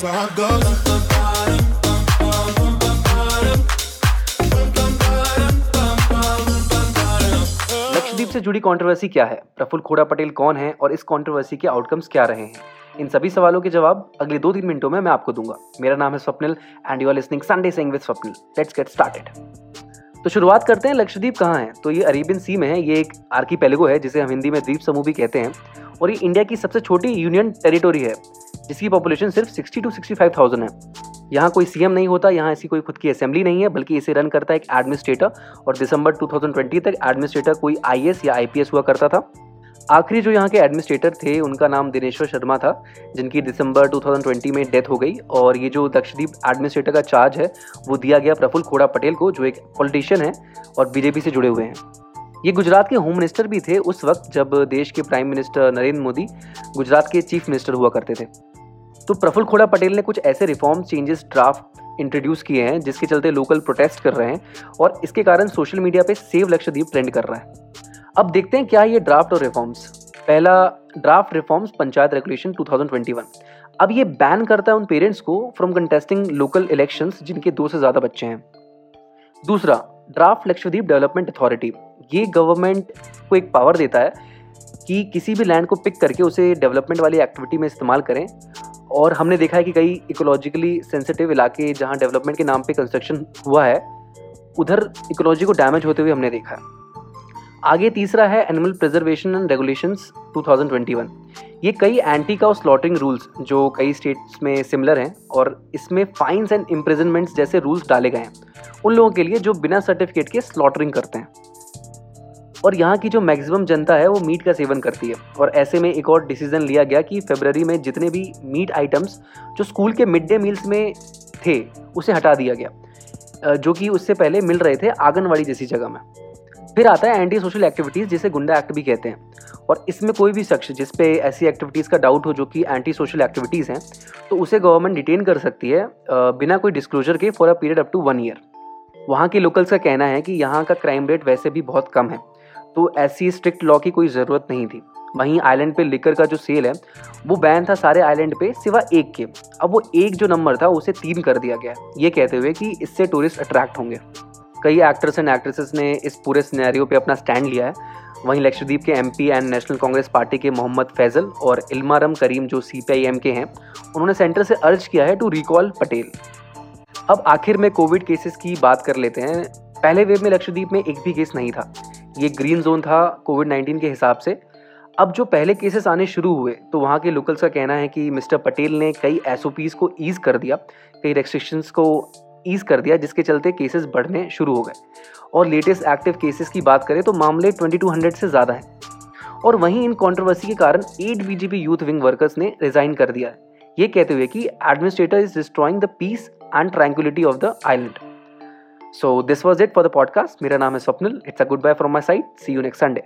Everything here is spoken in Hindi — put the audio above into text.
that's लक्षदीप से जुड़ी कंट्रोवर्सी क्या है? प्रफुल्ल खोड़ा पटेल कौन है और इस कंट्रोवर्सी के आउटकम्स क्या रहे हैं? इन सभी सवालों के जवाब अगले दो तीन मिनटों में मैं आपको दूँगा। मेरा नाम है Swapnil and you are listening Sunday sing with Swapnil. Let's get started तो शुरुआत करते हैं लक्षद्वीप कहाँ है? तो ये अरेबियन सी में है, ये एक आर्की है जिसे हम हिंदी में द्वीप समूह भी कहते हैं। और ये इंडिया की सबसे छोटी यूनियन टेरिटोरी है। जिसकी पॉपुलेशन सिर्फ़ 60 टू 65,000 है। यहाँ कोई सीएम नहीं होता यहाँ ऐसी कोई खुद की असेंबली नहीं है बल्कि इसे रन करता है एक एडमिनिस्ट्रेटर और दिसंबर 2020 तक एडमिनिस्ट्रेटर कोई आई या आईपीएस हुआ करता था। आखिरी जो यहाँ के एडमिनिस्ट्रेटर थे उनका नाम दिनेश्वर शर्मा था जिनकी दिसंबर 2020 में डेथ हो गई और ये जो दक्षदीप एडमिनिस्ट्रेटर का चार्ज है वो दिया गया प्रफुल्ल खोड़ा पटेल को जो एक पॉलिटिशियन है और बीजेपी से जुड़े हुए हैं। ये गुजरात के होम मिनिस्टर भी थे उस वक्त जब देश के प्राइम मिनिस्टर नरेंद्र मोदी गुजरात के चीफ मिनिस्टर हुआ करते थे। तो प्रफुल्ल खोड़ा पटेल ने कुछ ऐसे रिफॉर्म चेंजेस ड्राफ्ट इंट्रोड्यूस किए हैं, जिसके चलते लोकल प्रोटेस्ट कर रहे हैं और इसके कारण सोशल मीडिया पे सेव लक्षद्वीप ट्रेंड कर रहा है। अब देखते हैं क्या ये ड्राफ्ट और रिफॉर्म्स पहला ड्राफ्ट रिफॉर्म्स पंचायत रेगुलेशन 2021 अब ये बैन करता है उन पेरेंट्स को फ्रॉम कंटेस्टिंग लोकल इलेक्शंस जिनके दो से ज़्यादा बच्चे हैं। दूसरा ड्राफ्ट लक्षद्वीप डेवलपमेंट अथॉरिटी ये गवर्नमेंट को एक पावर देता है कि किसी भी लैंड को पिक करके उसे डेवलपमेंट वाली एक्टिविटी में इस्तेमाल करें और हमने देखा है कि कई इकोलॉजिकली सेंसिटिव इलाके जहाँ डेवलपमेंट के नाम पे कंस्ट्रक्शन हुआ है, उधर इकोलॉजी को डैमेज होते हुए हमने देखा है। आगे तीसरा है एनिमल प्रिजर्वेशन एंड रेगुलेशंस 2021 ये कई एंटी काउ स्लॉटिंग रूल्स जो कई स्टेट्स में सिमिलर हैं और इसमें फाइन्स एंड इम्प्रिजनमेंट्स जैसे रूल्स डाले गए हैं, उन लोगों के लिए जो बिना सर्टिफिकेट के स्लॉटरिंग करते हैं। और यहाँ की जो मैक्सिमम जनता है, वो मीट का सेवन करती है। और ऐसे में एक और डिसीज़न लिया गया कि फेबररी में जितने भी मीट आइटम्स जो स्कूल के मिड डे मील्स में थे, उसे हटा दिया गया। जो कि उससे पहले मिल रहे थे आंगनवाड़ी जैसी जगह में। फिर आता है एंटी सोशल एक्टिविटीज़ जिसे गुंडा एक्ट भी कहते हैं। और इसमें कोई भी शख्स जिस पे ऐसी एक्टिविटीज़ का डाउट हो, जो कि एंटी सोशल एक्टिविटीज़ हैं तो उसे गवर्नमेंट डिटेन कर सकती है बिना कोई डिस्क्लोजर के for a period up to one year वहाँ के लोकल्स का कहना है कि यहाँ का क्राइम रेट वैसे भी बहुत कम है। तो ऐसी स्ट्रिक्ट लॉ की कोई ज़रूरत नहीं थी। वहीं आइलैंड पे लिकर का जो सेल है, वो बैन था सारे आइलैंड पे सिवा एक के। अब वो एक जो नंबर था, उसे तीन कर दिया गया। ये कहते हुए कि इससे टूरिस्ट अट्रैक्ट होंगे। कई एक्टर्स एंड एक्ट्रेसेस ने इस पूरे सिनेरियो पे अपना स्टैंड लिया है। वहीं लक्षद्वीप के MP and national Congress party के मोहम्मद फैजल और इल्मारम करीम, जो सीपीआईएम के हैं, उन्होंने सेंटर से अर्ज़ किया है टू रिकॉल पटेल। अब आखिर में कोविड केसेस की बात कर लेते हैं। पहले वेव में लक्षद्वीप में एक भी केस नहीं था। ये ग्रीन जोन था कोविड नाइन्टीन के हिसाब से। अब जो पहले केसेस आने शुरू हुए तो वहाँ के लोकल्स का कहना है कि मिस्टर पटेल ने कई एस को ईज कर दिया, कई रेस्ट्रिक्शंस को ईज कर दिया, जिसके चलते केसेस बढ़ने शुरू हो गए। और लेटेस्ट एक्टिव केसेस की बात करें तो मामले 2200 से ज़्यादा हैं। और वहीं इन कंट्रोवर्सी के कारण eight BJP youth wing workers ने रिजाइन कर दिया है। ये कहते हुए कि administrator is destroying the peace and tranquility of the island So, this was it for the podcast. Mera name is Swapnil. It's a goodbye from my side. See you next Sunday.